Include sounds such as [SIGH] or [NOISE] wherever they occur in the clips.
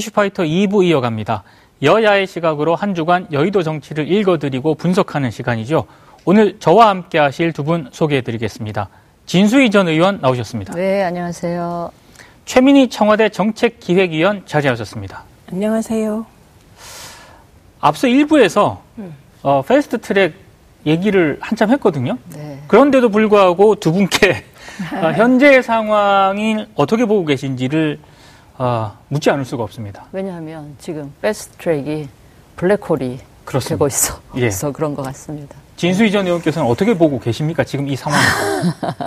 이슈파이터 2부 이어갑니다. 여야의 시각으로 한 주간 여의도 정치를 읽어드리고 분석하는 시간이죠. 오늘 저와 함께 하실 두 분 소개해드리겠습니다. 진수희 전 의원 나오셨습니다. 네, 안녕하세요. 최민희 청와대 정책기획위원 자리하셨습니다. 안녕하세요. 앞서 1부에서 음. 어, 패스트 트랙 얘기를 한참 했거든요. 네. 그런데도 불구하고 두 분께 어, [LAUGHS] 현재 상황이 어떻게 보고 계신지를 어, 묻지 않을 수가 없습니다. 왜냐하면 지금 패스트 트랙이 블랙홀이 그렇습니다. 되고 있어. 예. 서 그런 것 같습니다. 진수희 전 의원께서는 어떻게 보고 계십니까? 지금 이 상황.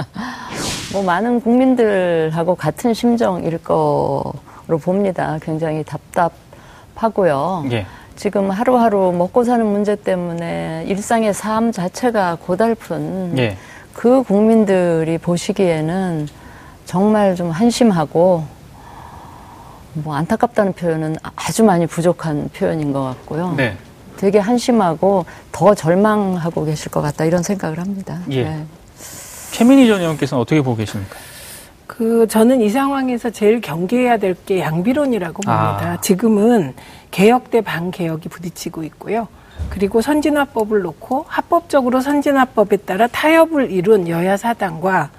[LAUGHS] 뭐 많은 국민들하고 같은 심정일 거로 봅니다. 굉장히 답답하고요. 예. 지금 하루하루 먹고 사는 문제 때문에 일상의 삶 자체가 고달픈 예. 그 국민들이 보시기에는 정말 좀 한심하고 뭐 안타깝다는 표현은 아주 많이 부족한 표현인 것 같고요. 네. 되게 한심하고 더 절망하고 계실 것 같다 이런 생각을 합니다. 예. 네. 최민희 전 의원께서는 어떻게 보고 계십니까? 그 저는 이 상황에서 제일 경계해야 될 게 양비론이라고 봅니다. 아. 지금은 개혁 대 반개혁이 부딪히고 있고요. 그리고 선진화법을 놓고 합법적으로 선진화법에 따라 타협을 이룬 여야 사당과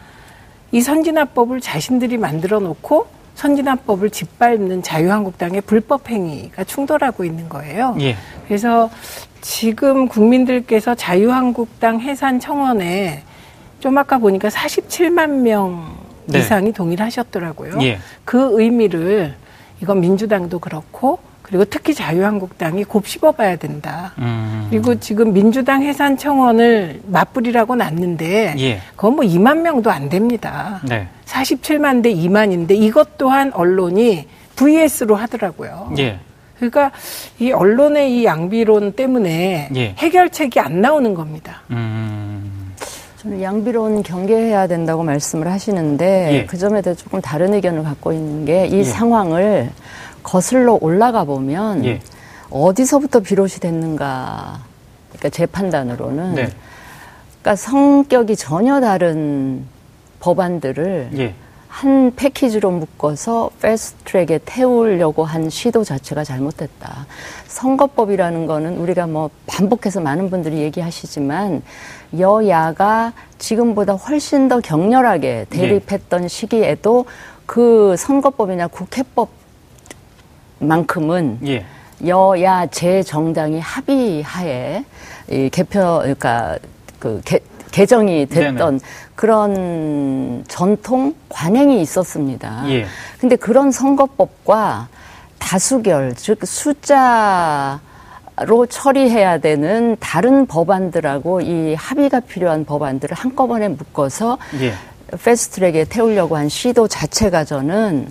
이 선진화법을 자신들이 만들어 놓고 선진화법을 짓밟는 자유한국당의 불법 행위가 충돌하고 있는 거예요. 예. 그래서 지금 국민들께서 자유한국당 해산 청원에 좀 아까 보니까 47만 명 네. 이상이 동의하셨더라고요. 예. 그 의미를 이건 민주당도 그렇고 그리고 특히 자유한국당이 곱씹어봐야 된다. 음. 그리고 지금 민주당 해산 청원을 맞불이라고 놨는데 예. 그건 뭐 2만 명도 안 됩니다. 네. 47만 대 2만인데 이것 또한 언론이 VS로 하더라고요. 예. 그러니까 이 언론의 이 양비론 때문에 예. 해결책이 안 나오는 겁니다. 음. 저는 양비론 경계해야 된다고 말씀을 하시는데 예. 그 점에 대해 조금 다른 의견을 갖고 있는 게이 예. 상황을 거슬러 올라가 보면 예. 어디서부터 비롯이 됐는가. 그러니까 제 판단으로는 네. 그러니까 성격이 전혀 다른 법안들을 예. 한 패키지로 묶어서 패스트트랙에 태우려고 한 시도 자체가 잘못됐다. 선거법이라는 거는 우리가 뭐 반복해서 많은 분들이 얘기하시지만 여야가 지금보다 훨씬 더 격렬하게 대립했던 예. 시기에도 그 선거법이나 국회법 만큼은 예. 여야 제 정당이 합의하에 이 개표 그러니까 그 개, 개정이 됐던 네네. 그런 전통 관행이 있었습니다. 예. 근데 그런 선거법과 다수결 즉 숫자 로 처리해야 되는 다른 법안들하고 이 합의가 필요한 법안들을 한꺼번에 묶어서 예. 패스트트랙에 태우려고 한 시도 자체가 저는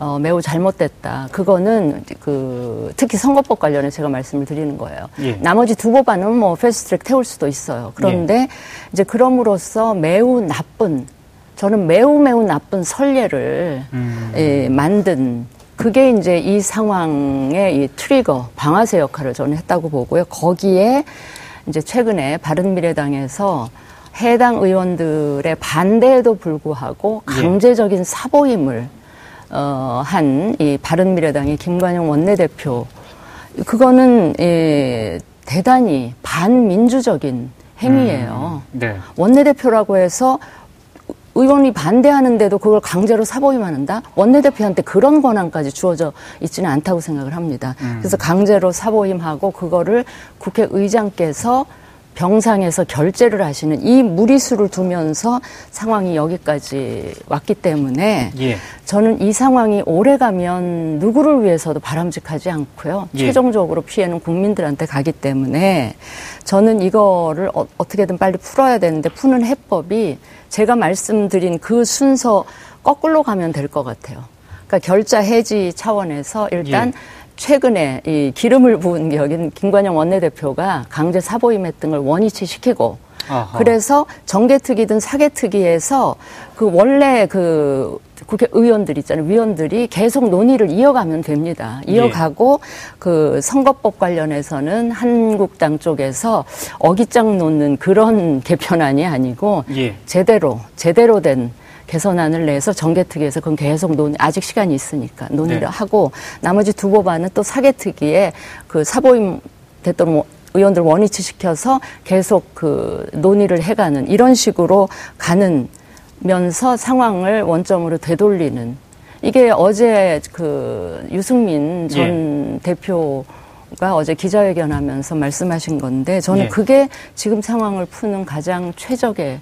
어, 매우 잘못됐다. 그거는 그 특히 선거법 관련해 제가 말씀을 드리는 거예요. 예. 나머지 두 법안은 뭐 패스트트랙 태울 수도 있어요. 그런데 예. 이제 그럼으로써 매우 나쁜 저는 매우 매우 나쁜 선례를 음. 예, 만든 그게 이제 이 상황의 이 트리거 방아쇠 역할을 저는 했다고 보고요. 거기에 이제 최근에 바른미래당에서 해당 의원들의 반대에도 불구하고 예. 강제적인 사보임을 어, 한 이 바른미래당의 김관영 원내대표 그거는 예, 대단히 반민주적인 행위예요. 음, 네. 원내대표라고 해서 의원이 반대하는데도 그걸 강제로 사보임한다? 원내대표한테 그런 권한까지 주어져 있지는 않다고 생각을 합니다. 음. 그래서 강제로 사보임하고 그거를 국회의장께서 병상에서 결제를 하시는 이 무리수를 두면서 상황이 여기까지 왔기 때문에 예. 저는 이 상황이 오래 가면 누구를 위해서도 바람직하지 않고요. 예. 최종적으로 피해는 국민들한테 가기 때문에 저는 이거를 어, 떻게든 빨리 풀어야 되는데 푸는 해법이 제가 말씀드린 그 순서 거꾸로 가면 될 것 같아요. 그러니까 결자 해지 차원에서 일단 예. 최근에 이 기름을 부은 여긴 김관영 원내대표가 강제 사보임했던 걸 원위치 시키고 아하. 그래서 정개특위든 사개특위에서 그 원래 그 국회의원들 있잖아요. 위원들이 계속 논의를 이어가면 됩니다. 이어가고 예. 그 선거법 관련해서는 한국당 쪽에서 어깃장 놓는 그런 개편안이 아니고 예. 제대로 제대로 된 개선안을 내서 정개특위에서 그건 계속 논의, 아직 시간이 있으니까 논의를 네. 하고 나머지 두 법안은 또 사개특위에 그 사보임 대통령 의원들 원위치 시켜서 계속 그 논의를 해가는 이런 식으로 가는 면서 상황을 원점으로 되돌리는 이게 어제 그 유승민 전 예. 대표 가 어제 기자회견하면서 말씀하신 건데 저는 예. 그게 지금 상황을 푸는 가장 최적의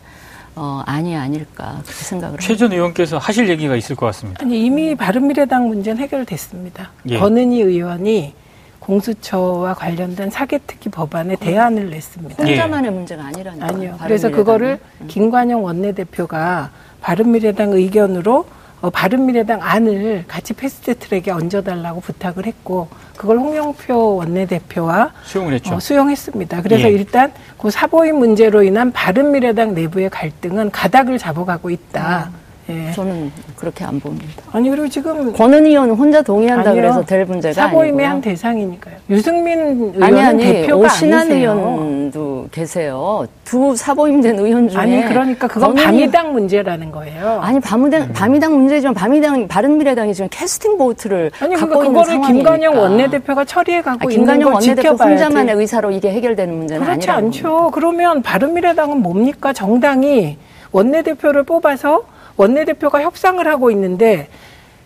어, 아니 아닐까 그렇게 생각을 최전 의원께서 하실 얘기가 있을 것 같습니다. 아니 이미 바른미래당 문제는 해결됐습니다. 예. 권은희 의원이 공수처와 관련된 사개특위 법안에 대안을 냈습니다. 혼자만의 예. 문제가 아니라니까. 아니요. 그래서 그거를 음. 김관영 원내대표가 바른미래당 의견으로 어, 바른미래당 안을 같이 패스트트랙에 얹어달라고 부탁을 했고 그걸 홍영표 원내대표와 수용을 했죠. 어, 수용했습니다. 그래서 예. 일단 그 사보임 문제로 인한 바른미래당 내부의 갈등은 가닥을 잡아가고 있다. 음. 예. 저는 그렇게 안 봅니다. 아니 그리고 지금 권은 의원은 혼자 동의한다 아니요. 그래서 될 문제가 사보임의 한 대상이니까요. 유승민 의원은 아니, 아니, 대표가 오신환 의원도 계세요. 두 사보임된 의원 중에 아니 그러니까 그건 밤이당 문제라는 거예요. 아니 밤이당 음. 밤이당 문제지만 밤이당 바른미래당이 지금 캐스팅 보트를 아니 그러니까 갖고 그거를 상황이니까. 김관영 원내대표가 처리해 가고 아, 있는 김관영 원내대표 혼자만의 의사로 이게 해결되는 문제는 그렇지 아니라고. 않죠. 그러면 바른미래당은 뭡니까 정당이 원내대표를 뽑아서 원내대표가 협상을 하고 있는데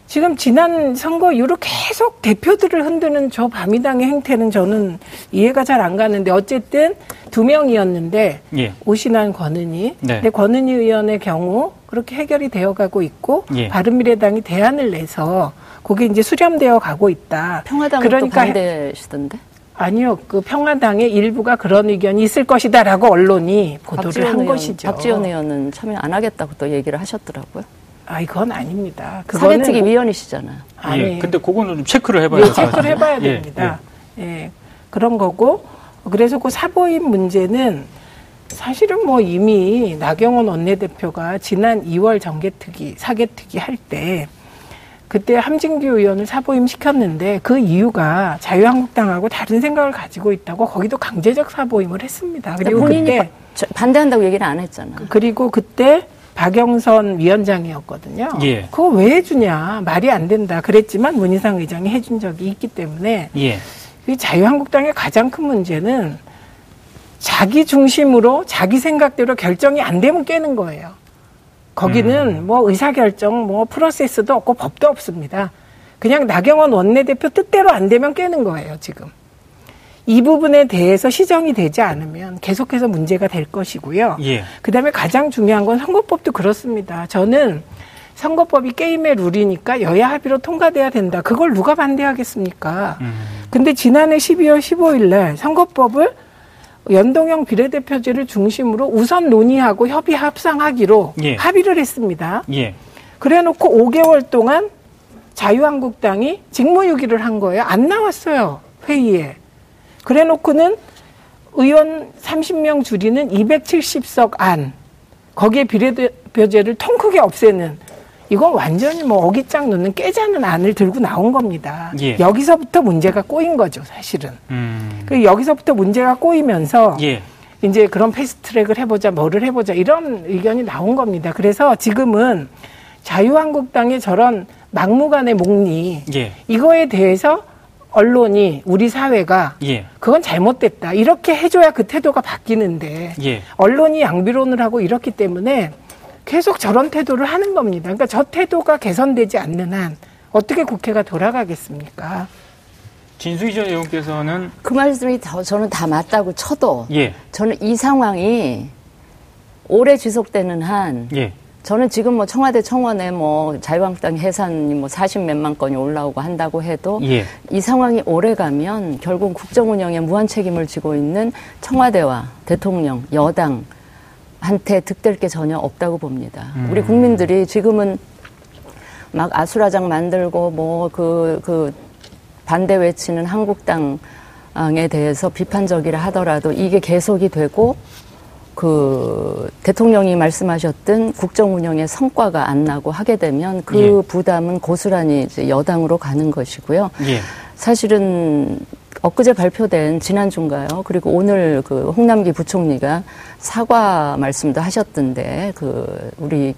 지금 지난 선거 이후로 계속 대표들을 흔드는 저 바미당의 행태는 저는 이해가 잘 안 가는데 어쨌든 두 명이었는데 예. 오신환 권은희 네. 근데 권은희 의원의 경우 그렇게 해결이 되어 가고 있고 예. 바른미래당이 대안을 내서 그게 이제 수렴되어 가고 있다. 평화당은 그러니까 반대시던데? 아니요, 그 평화당의 일부가 그런 의견이 있을 것이다라고 언론이 보도를 한 의원, 것이죠. 박지원 의원은 참여 안 하겠다고 또 얘기를 하셨더라고요. 아, 이건 아닙니다. 그거는 사개특위 위원이시잖아요. 아니, 예, 근데 그거는 좀 체크를 해봐야 예, 체크를 해봐야 예, 됩니다. 예, 예. 그런 거고 그래서 그 사보임 문제는 사실은 뭐 이미 나경원 원내대표가 지난 2월 정개특위 사개특위 할 때 그때 함진규 의원을 사보임 시켰는데 그 이유가 자유한국당하고 다른 생각을 가지고 있다고 거기도 강제적 사보임을 했습니다. 그리고 그때 반대한다고 얘기를 안 했잖아. 그리고 그때 박영선 위원장이었거든요. 예. 그거 왜 해주냐 말이 안 된다 그랬지만 문희상 의장이 해준 적이 있기 때문에 예. 이 자유한국당의 가장 큰 문제는 자기 중심으로 자기 생각대로 결정이 안 되면 깨는 거예요. 거기는 음. 뭐 의사결정, 뭐 프로세스도 없고 법도 없습니다. 그냥 나경원 원내대표 뜻대로 안 되면 깨는 거예요, 지금. 이 부분에 대해서 시정이 되지 않으면 계속해서 문제가 될 것이고요. 예. 그 다음에 가장 중요한 건 선거법도 그렇습니다. 저는 선거법이 게임의 룰이니까 여야 합의로 통과돼야 된다. 그걸 누가 반대하겠습니까? 음. 근데 지난해 12월 15일 날 선거법을 연동형 비례대표제를 중심으로 우선 논의하고 협의 합상하기로 예. 합의를 했습니다. 예. 그래 놓고 5개월 동안 자유한국당이 직무유기를 한 거예요. 안 나왔어요. 회의에. 그래 놓고는 의원 30명 줄이는 270석 안, 거기에 비례대표제를 통 크게 없애는 이건 완전히 뭐 어깃장 놓는 깨자는 안을 들고 나온 겁니다. 예. 여기서부터 문제가 꼬인 거죠, 사실은. 음. 그 여기서부터 문제가 꼬이면서 예. 이제 그런 패스트트랙을 해보자, 뭐를 해보자 이런 의견이 나온 겁니다. 그래서 지금은 자유한국당의 저런 막무가내 목리 예. 이거에 대해서 언론이 우리 사회가 예. 그건 잘못됐다 이렇게 해줘야 그 태도가 바뀌는데 예. 언론이 양비론을 하고 이렇기 때문에 계속 저런 태도를 하는 겁니다. 그러니까 저 태도가 개선되지 않는 한 어떻게 국회가 돌아가겠습니까? 진수희 전 의원께서는 그 말씀이 더, 저는 다 맞다고 쳐도 예. 저는 이 상황이 오래 지속되는 한 예. 저는 지금 뭐 청와대 청원에 뭐 자유한국당 해산이 뭐 40 몇만 건이 올라오고 한다고 해도 예. 이 상황이 오래 가면 결국 국정 운영에 무한 책임을 지고 있는 청와대와 대통령, 여당 한테 득될 게 전혀 없다고 봅니다. 음. 우리 국민들이 지금은 막 아수라장 만들고 뭐 그그 그 반대 외치는 한국당에 대해서 비판적이라 하더라도 이게 계속이 되고 그 대통령이 말씀하셨던 국정 운영의 성과가 안 나고 하게 되면 그 예. 부담은 고스란히 이제 여당으로 가는 것이고요. 예. 사실은 엊그제 발표된 지난주인가요? 그리고 오늘 그 홍남기 부총리가 사과 말씀도 하셨던데 그 우리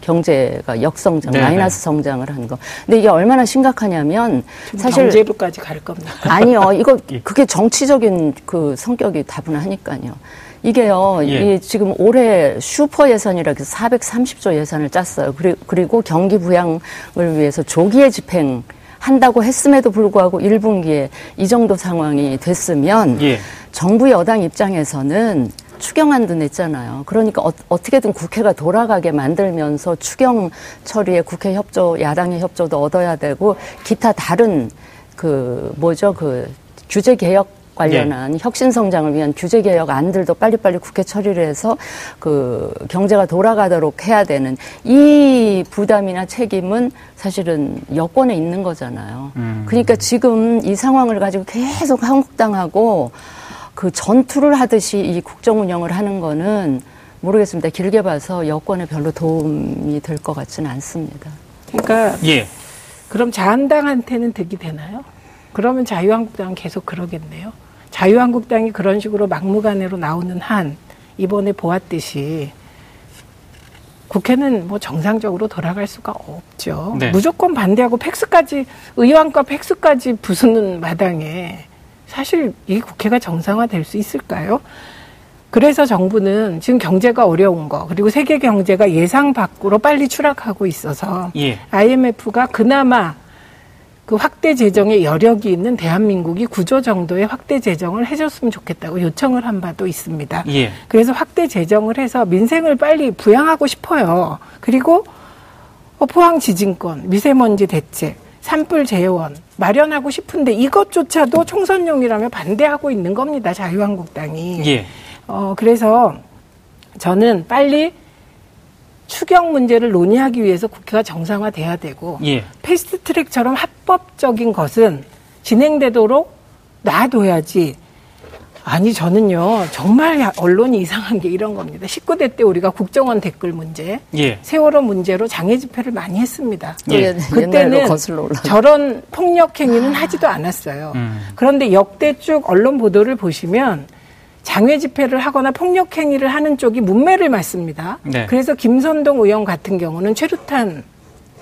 경제가 역성장, 네 마이너스 성장을 한 거. 근데 이게 얼마나 심각하냐면 사실 경제부까지 갈 겁니다. [LAUGHS] 아니요, 이거 예. 그게 정치적인 그 성격이 다분하니까요. 이게요, 예. 이 지금 올해 슈퍼 예산이라 해서 430조 예산을 짰어요. 그리고 경기 부양을 위해서 조기에 집행 한다고 했음에도 불구하고 1분기에 이 정도 상황이 됐으면 예. 정부 여당 입장에서는 추경안도 냈잖아요. 그러니까 어, 떻게든 국회가 돌아가게 만들면서 추경 처리에 국회 협조, 야당의 협조도 얻어야 되고 기타 다른 그 뭐죠 그 규제 개혁 관련한 예. 혁신 성장을 위한 규제 개혁 안들도 빨리빨리 국회 처리를 해서 그 경제가 돌아가도록 해야 되는 이 부담이나 책임은 사실은 여권에 있는 거잖아요. 음. 그러니까 지금 이 상황을 가지고 계속 한국당하고 그 전투를 하듯이 이 국정 운영을 하는 거는 모르겠습니다. 길게 봐서 여권에 별로 도움이 될 것 같지는 않습니다. 그러니까 예. 그럼 자한당한테는 득이 되나요? 그러면 자유한국당은 계속 그러겠네요. 자유한국당이 그런 식으로 막무가내로 나오는 한 이번에 보았듯이 국회는 뭐 정상적으로 돌아갈 수가 없죠. 네. 무조건 반대하고 팩스까지 의원과 팩스까지 부수는 마당에 사실 이 국회가 정상화될 수 있을까요? 그래서 정부는 지금 경제가 어려운 거 그리고 세계 경제가 예상 밖으로 빨리 추락하고 있어서 예. IMF가 그나마 그 확대 재정에 여력이 있는 대한민국이 구조 정도의 확대 재정을 해줬으면 좋겠다고 요청을 한 바도 있습니다. 예. 그래서 확대 재정을 해서 민생을 빨리 부양하고 싶어요. 그리고 어, 포항 지진권, 미세먼지 대책, 산불 재원 마련하고 싶은데 이것조차도 총선용이라며 반대하고 있는 겁니다. 자유한국당이. 예. 어, 그래서 저는 빨리 추경 문제를 논의하기 위해서 국회가 정상화돼야 되고 예. 패스트 트랙처럼 합법적인 것은 진행되도록 놔둬야지. 아니 저는요 정말 언론이 이상한 게 이런 겁니다. 19대 때 우리가 국정원 댓글 문제, 예. 세월호 문제로 장애 집회를 많이 했습니다. 예. 그때는 저런 폭력 행위는 하지도 않았어요. 음. 그런데 역대 쭉 언론 보도를 보시면 장외 집회를 하거나 폭력 행위를 하는 쪽이 문매를 맞습니다. 네. 그래서 김선동 의원 같은 경우는 최루탄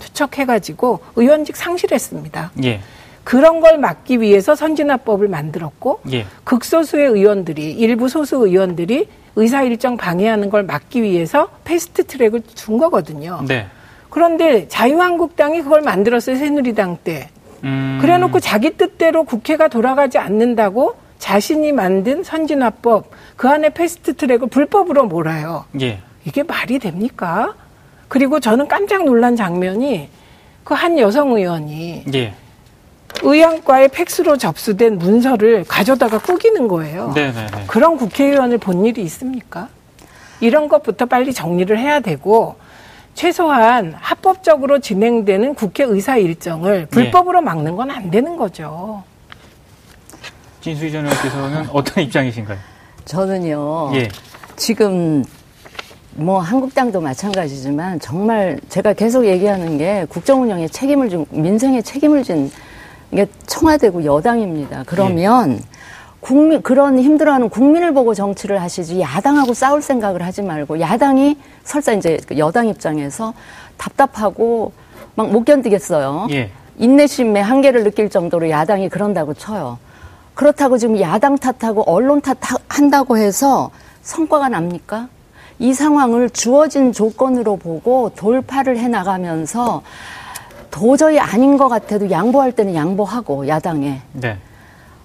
투척해가지고 의원직 상실했습니다. 예. 그런 걸 막기 위해서 선진화법을 만들었고 예. 극소수의 의원들이 일부 소수 의원들이 의사 일정 방해하는 걸 막기 위해서 패스트 트랙을 준 거거든요. 네. 그런데 자유한국당이 그걸 만들었어요 새누리당 때. 음... 그래놓고 자기 뜻대로 국회가 돌아가지 않는다고 자신이 만든 선진화법 그 안에 패스트 트랙을 불법으로 몰아요. 예. 이게 말이 됩니까? 그리고 저는 깜짝 놀란 장면이 그 한 여성 의원이 예. 의안과의 팩스로 접수된 문서를 가져다가 꾸기는 거예요. 네네네. 네, 네. 그런 국회의원을 본 일이 있습니까? 이런 것부터 빨리 정리를 해야 되고 최소한 합법적으로 진행되는 국회 의사 일정을 불법으로 예. 막는 건 안 되는 거죠. 진수희 전 의원께서는 [LAUGHS] 어떤 입장이신가요? 저는요. 예. 지금 뭐 한국당도 마찬가지지만 정말 제가 계속 얘기하는 게 국정 운영에 책임을 진 민생에 책임을 진게 청와대고 여당입니다. 그러면 예. 국민 그런 힘들어하는 국민을 보고 정치를 하시지 야당하고 싸울 생각을 하지 말고 야당이 설사 이제 여당 입장에서 답답하고 막 못 견디겠어요. 예. 인내심의 한계를 느낄 정도로 야당이 그런다고 쳐요. 그렇다고 지금 야당 탓하고 언론 탓한다고 해서 성과가 납니까? 이 상황을 주어진 조건으로 보고 돌파를 해 나가면서 도저히 아닌 것 같아도 양보할 때는 양보하고 야당에 네.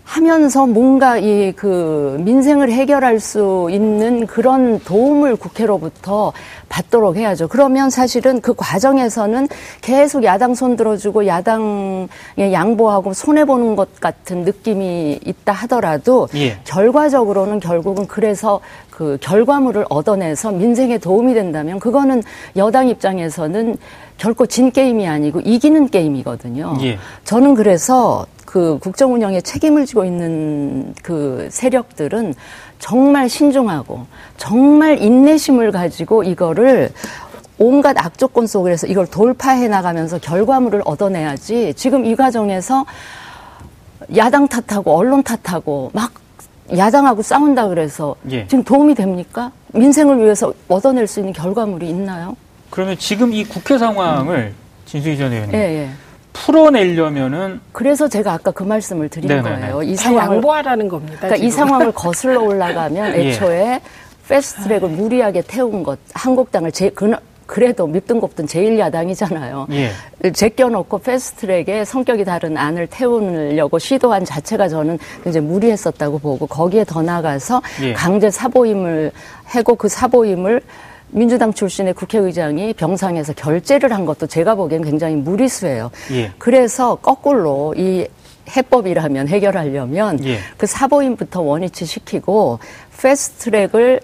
하면서 뭔가 이 그 민생을 해결할 수 있는 그런 도움을 국회로부터 받도록 해야죠. 그러면 사실은 그 과정에서는 계속 야당 손 들어주고 야당에 양보하고 손해 보는 것 같은 느낌이 있다 하더라도 예. 결과적으로는 결국은 그래서 그 결과물을 얻어내서 민생에 도움이 된다면 그거는 여당 입장에서는 결코 진 게임이 아니고 이기는 게임이거든요. 예. 저는 그래서 그 국정 운영에 책임을 지고 있는 그 세력들은 정말 신중하고 정말 인내심을 가지고 이거를 온갖 악조건 속에서 이걸 돌파해 나가면서 결과물을 얻어내야지 지금 이 과정에서 야당 탓하고 언론 탓하고 막 야당하고 싸운다 그래서 예. 지금 도움이 됩니까? 민생을 위해서 얻어낼 수 있는 결과물이 있나요? 그러면 지금 이 국회 상황을 진수희 전 의원님 예, 예. 풀어내려면은 그래서 제가 아까 그 말씀을 드린 네네네. 거예요. 이 상황을 양보하라는 겁니다. 그러니까 지금. 이 상황을 거슬러 올라가면 [LAUGHS] 예. 애초에 예. 패스트트랙을 무리하게 태운 것 한국당을 제 그, 그래도 밉든 곱든 제1야당이잖아요. 예. 제껴놓고 패스트트랙에 성격이 다른 안을 태우려고 시도한 자체가 저는 굉장히 무리했었다고 보고 거기에 더 나가서 예. 강제 사보임을 해고 그 사보임을 민주당 출신의 국회의장이 병상에서 결재를 한 것도 제가 보기엔 굉장히 무리수예요. 예. 그래서 거꾸로 이 해법이라면 해결하려면 예. 그 사보임부터 원위치 시키고 패스트트랙을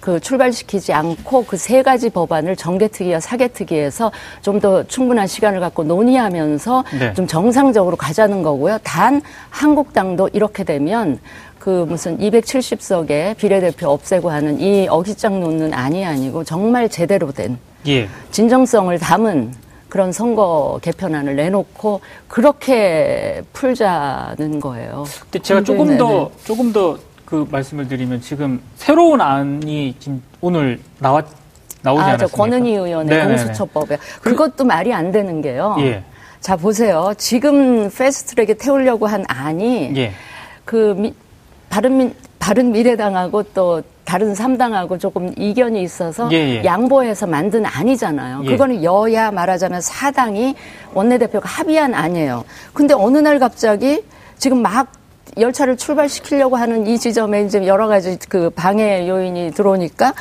그 출발시키지 않고 그 세 가지 법안을 정개특위와 사개특위에서 좀 더 충분한 시간을 갖고 논의하면서 네. 좀 정상적으로 가자는 거고요. 단 한국당도 이렇게 되면 그 무슨 270석의 비례대표 없애고 하는 이 어깃장 놓는 안이 아니고 정말 제대로 된 예. 진정성을 담은 그런 선거 개편안을 내놓고 그렇게 풀자는 거예요. 근데 제가 조금 더. 조금 더 그 말씀을 드리면 지금 새로운 안이 지금 오늘 나왔 나오지 아, 않았습니까? 권은희 의원의 공수처법에 그것도 말이 안 되는 게요. 예. 자 보세요. 지금 패스트트랙에 태우려고 한 안이 예. 그 미, 바른 바른 미래당하고 또 다른 삼당하고 조금 이견이 있어서 예, 예. 양보해서 만든 아니잖아요. 예. 그거는 여야 말하자면 사당이 원내대표가 합의한 아니에요. 근데 어느 날 갑자기 지금 막 열차를 출발시키려고 하는 이 지점에 이제 여러 가지 그 방해 요인이 들어오니까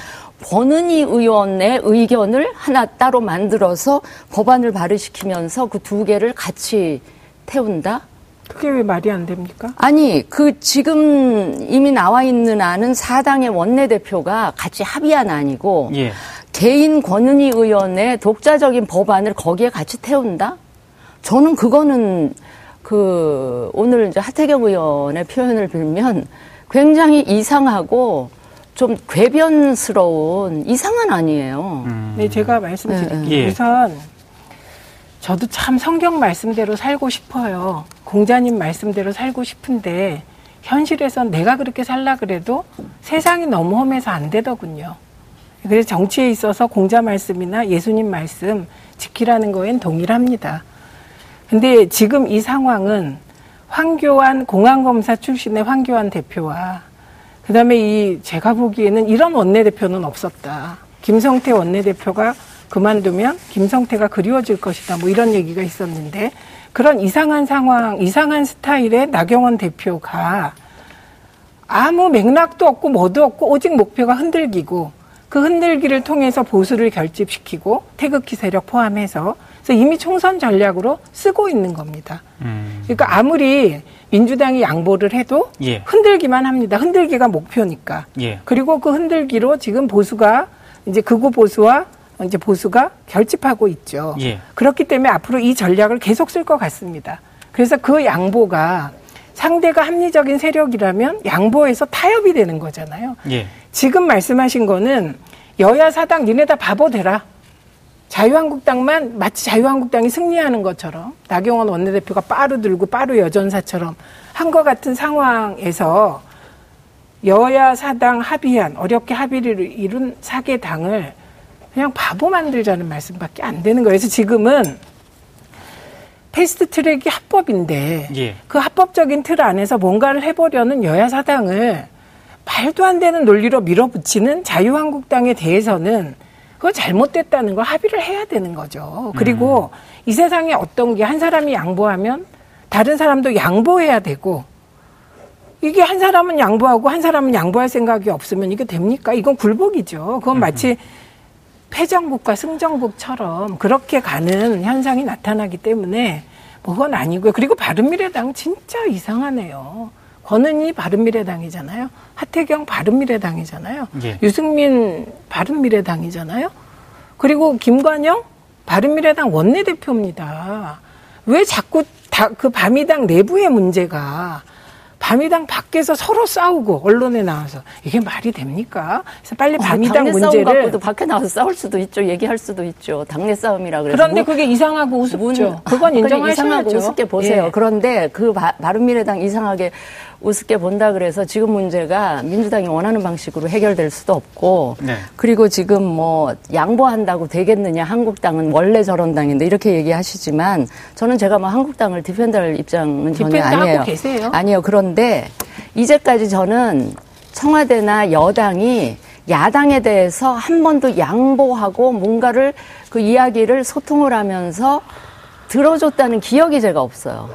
권은희 의원의 의견을 하나 따로 만들어서 법안을 발의시키면서 그 두 개를 같이 태운다? 그게 왜 말이 안 됩니까? 아니, 그 지금 이미 나와 있는 안은 사당의 원내대표가 같이 합의한 안이고 예. 개인 권은희 의원의 독자적인 법안을 거기에 같이 태운다? 저는 그거는 그 오늘 이제 하태경 의원의 표현을 빌면 굉장히 이상하고 좀 궤변스러운 이상한 아니에요. 음. 네, 제가 말씀드릴게요. 네, 네. 우선 저도 참 성경 말씀대로 살고 싶어요. 공자님 말씀대로 살고 싶은데 현실에선 내가 그렇게 살라 그래도 세상이 너무 험해서 안 되더군요. 그래서 정치에 있어서 공자 말씀이나 예수님 말씀 지키라는 거엔 동일합니다. 근데 지금 이 상황은 황교안 공안검사 출신의 황교안 대표와 그다음에 이 제가 보기에는 이런 원내대표는 없었다. 김성태 원내대표가 그만두면 김성태가 그리워질 것이다. 뭐 이런 얘기가 있었는데 그런 이상한 상황, 이상한 스타일의 나경원 대표가 아무 맥락도 없고 뭐도 없고 오직 목표가 흔들기고 그 흔들기를 통해서 보수를 결집시키고 태극기 세력 포함해서 그래서 이미 총선 전략으로 쓰고 있는 겁니다. 음. 그러니까 아무리 민주당이 양보를 해도 예. 흔들기만 합니다. 흔들기가 목표니까. 예. 그리고 그 흔들기로 지금 보수가 이제 극우 보수와 이제 보수가 결집하고 있죠. 예. 그렇기 때문에 앞으로 이 전략을 계속 쓸 것 같습니다. 그래서 그 양보가 상대가 합리적인 세력이라면 양보해서 타협이 되는 거잖아요. 예. 지금 말씀하신 거는 여야 사당 니네 다 바보 되라. 자유한국당만 마치 자유한국당이 승리하는 것처럼 나경원 원내대표가 빠루 들고 빠루 여전사처럼 한 것 같은 상황에서 여야 사당 합의한 어렵게 합의를 이룬 사개 당을 그냥 바보 만들자는 말씀밖에 안 되는 거예요. 그래서 지금은 패스트 트랙이 합법인데 예. 그 합법적인 틀 안에서 뭔가를 해보려는 여야 사당을 말도 안 되는 논리로 밀어붙이는 자유한국당에 대해서는 그거 잘못됐다는 걸 합의를 해야 되는 거죠. 그리고 음. 이 세상에 어떤 게 한 사람이 양보하면 다른 사람도 양보해야 되고 이게 한 사람은 양보하고 한 사람은 양보할 생각이 없으면 이게 됩니까? 이건 굴복이죠. 그건 마치 음. 패정국과 승정국처럼 그렇게 가는 현상이 나타나기 때문에 뭐 그건 아니고요. 그리고 바른미래당 진짜 이상하네요. 권은희 바른미래당이잖아요. 하태경 바른미래당이잖아요. 예. 유승민 바른미래당이잖아요. 그리고 김관영 바른미래당 원내대표입니다. 왜 자꾸 다 그 바미당 내부의 문제가 밤이당 밖에서 서로 싸우고 언론에 나와서 이게 말이 됩니까? 그래서 빨리 어, 밤이당 어, 문제를 싸움 갖고도 밖에 나와서 싸울 수도 있죠. 얘기할 수도 있죠. 당내 싸움이라 그래서 그런데 뭐, 그게 이상하고 우습죠. 문, 그건 인정하셔야죠. 이상하고 우습게 보세요. 예. 그런데 그 바, 른미래당 이상하게 우습게 본다 그래서 지금 문제가 민주당이 원하는 방식으로 해결될 수도 없고 네. 그리고 지금 뭐 양보한다고 되겠느냐 한국당은 원래 저런 당인데 이렇게 얘기하시지만 저는 제가 뭐 한국당을 디펜더할 입장은 전혀 아니에요. 계세요? 아니요. 그런데 이제까지 저는 청와대나 여당이 야당에 대해서 한 번도 양보하고 뭔가를 그 이야기를 소통을 하면서 들어줬다는 기억이 제가 없어요.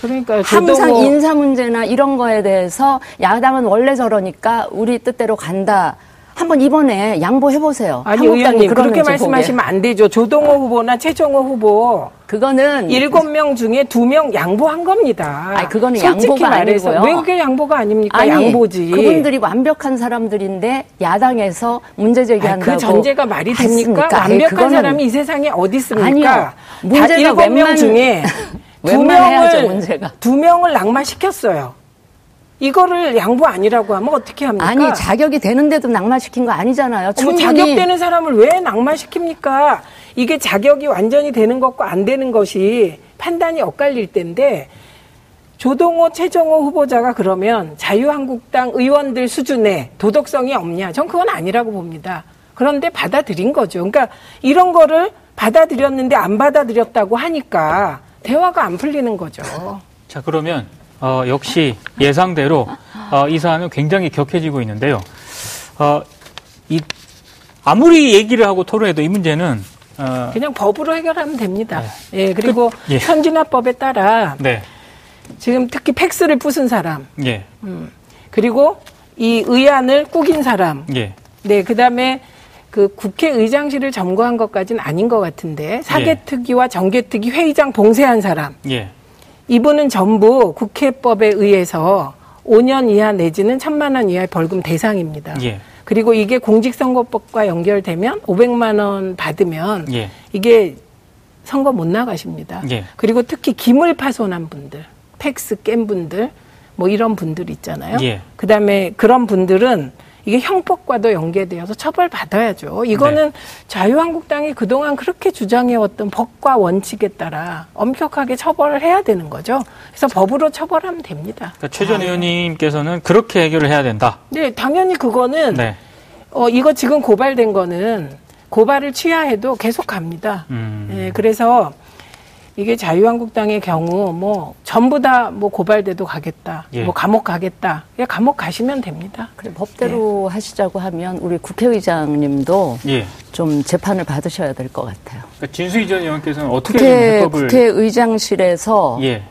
그러니까 항상 인사 문제나 이런 거에 대해서 야당은 원래 저러니까 우리 뜻대로 간다. 한번 이번에 양보해 보세요. 아니 의원님 그렇게 말씀하시면 보게. 안 되죠. 조동호 후보나 최종호 후보 그거는 일곱 명 중에 두 명 양보한 겁니다. 아니 그거는 양보가 아니고요. 왜 그게 양보가 아닙니까? 아니, 양보지. 그분들이 완벽한 사람들인데 야당에서 문제 제기한다고 아니, 그 전제가 말이 됩니까? 완벽한 아니, 사람이 이 세상에 어디 있습니까? 아니요. 문제가 일곱 명 중에 [LAUGHS] 두 명을 문제가. 두 명을 낙마시켰어요. 이거를 양보 아니라고 하면 어떻게 합니까? 아니 자격이 되는데도 낙마시킨 거 아니잖아요. 충분히 자격되는 사람을 왜 낙마시킵니까? 이게 자격이 완전히 되는 것과 안 되는 것이 판단이 엇갈릴 때인데 조동호, 최정호 후보자가 그러면 자유한국당 의원들 수준의 도덕성이 없냐? 전 그건 아니라고 봅니다. 그런데 받아들인 거죠. 그러니까 이런 거를 받아들였는데 안 받아들였다고 하니까 대화가 안 풀리는 거죠. 자, 그러면 어, 역시 예상대로 어, 이 사안은 굉장히 격해지고 있는데요. 어, 이 아무리 얘기를 하고 토론해도 이 문제는 어, 그냥 법으로 해결하면 됩니다. 네. 예, 그리고 그, 예. 현진화법에 따라 네. 지금 특히 팩스를 부순 사람, 예. 음, 그리고 이 의안을 꾸긴 사람, 예. 네, 그 다음에 그 국회의장실을 점거한 것까지는 아닌 것 같은데 사개특위와 정개특위 회의장 봉쇄한 사람, 예. 이분은 전부 국회법에 의해서 5년 이하 내지는 1천만 원 이하의 벌금 대상입니다. 예. 그리고 이게 공직선거법과 연결되면 500만 원 받으면 예. 이게 선거 못 나가십니다. 예. 그리고 특히 기물 파손한 분들, 팩스 깬 분들, 뭐 이런 분들 있잖아요. 예. 그다음에 그런 분들은 이게 형법과도 연계되어서 처벌받아야죠. 이거는 네. 자유한국당이 그동안 그렇게 주장해왔던 법과 원칙에 따라 엄격하게 처벌을 해야 되는 거죠. 그래서 법으로 처벌하면 됩니다. 그러니까 최전 의원님께서는 그렇게 해결을 해야 된다. 네, 당연히 그거는 네. 어, 이거 지금 고발된 거는 고발을 취하해도 계속 갑니다. 음. 네, 그래서 이게 자유한국당의 경우 뭐 전부 다 뭐 고발돼도 가겠다, 예. 뭐 감옥 가겠다, 그냥 감옥 가시면 됩니다. 그래 법대로 예. 하시자고 하면 우리 국회의장님도 예. 좀 재판을 받으셔야 될 것 같아요. 그러니까 진수희 전 의원께서는 어떻게 국회, 해법을... 국회의장실에서 예.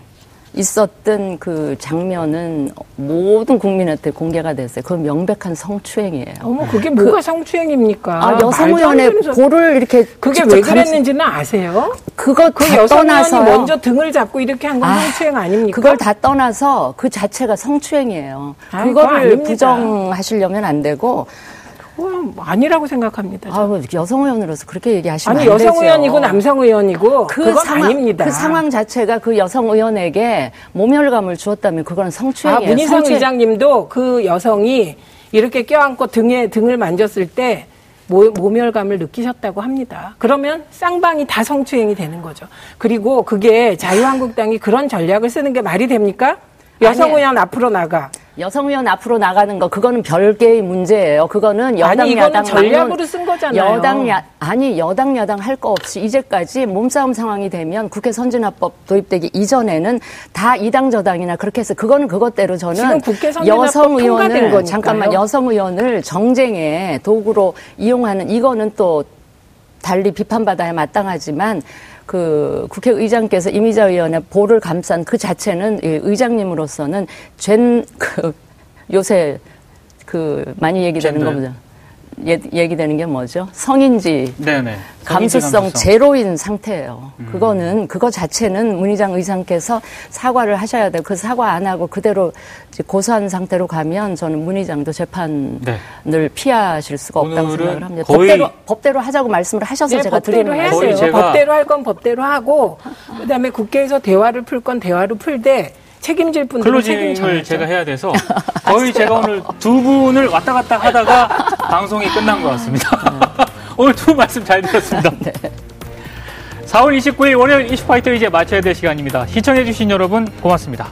있었던 그 장면은 모든 국민한테 공개가 됐어요. 그건 명백한 성추행이에요. 어머, 그게 뭐가 그, 성추행입니까? 아, 여성의원의 볼을 이렇게 그게 왜 그랬는지는 아세요? 그거 그 여성의원이 먼저 등을 잡고 이렇게 한건 아, 성추행 아닙니까? 그걸 다 떠나서 그 자체가 성추행이에요. 아, 그거를 부정하시려면 안 되고 어, 아니라고 생각합니다. 아, 여성 의원으로서 그렇게 얘기하시면 아니 여성 의원이고 남성 의원이고 그 그건 상황, 아닙니다. 그 상황 자체가 그 여성 의원에게 모멸감을 주었다면 그건 성추행이에요. 아, 문희상 성추행. 의장님도 그 여성이 이렇게 껴안고 등에 등을 만졌을 때 모, 모멸감을 느끼셨다고 합니다. 그러면 쌍방이 다 성추행이 되는 거죠. 그리고 그게 자유한국당이 그런 전략을 쓰는 게 말이 됩니까? 여성 의원 앞으로 나가. 여성 의원 앞으로 나가는 거 그거는 별개의 문제예요. 그거는 여당 아니, 야당 전략으로 쓴 거잖아요. 여당 야 아니 여당 야당 할 거 없이 이제까지 몸싸움 상황이 되면 국회 선진화법 도입되기 이전에는 다 이당 저당이나 그렇게 해서 그거는 그것대로 저는 여성 의원을 잠깐만 여성 의원을 정쟁의 도구로 이용하는 이거는 또 달리 비판받아야 마땅하지만 그 국회의장께서 이미자 의원의 볼을 감싼 그 자체는 의장님으로서는 젠 그 요새 그 많이 얘기되는 겁니다. 예, 얘기되는 게 뭐죠? 성인지 네네. 감수성, 감수성, 제로인 상태예요. 음. 그거는 그거 자체는 문희장 의장께서 사과를 하셔야 돼요. 그 사과 안 하고 그대로 고소한 상태로 가면 저는 문 의장도 재판을 네. 피하실 수가 없다고 생각을 합니다. 법대로 법대로 하자고 말씀을 하셔서 네, 제가 드리는. 제가... 법대로 할 건 법대로 하고 그다음에 국회에서 대화를 풀 건 대화로 풀되 책임질 분들은 closing을 제가 해야 돼서 [LAUGHS] 거의 제가 오늘 두 분을 왔다 갔다 하다가 [LAUGHS] 방송이 끝난 것 같습니다. [LAUGHS] 오늘 두 말씀 잘 들었습니다. 네. 4월 29일 월요일 이슈파이터 이제 마쳐야 될 시간입니다. 시청해주신 여러분 고맙습니다.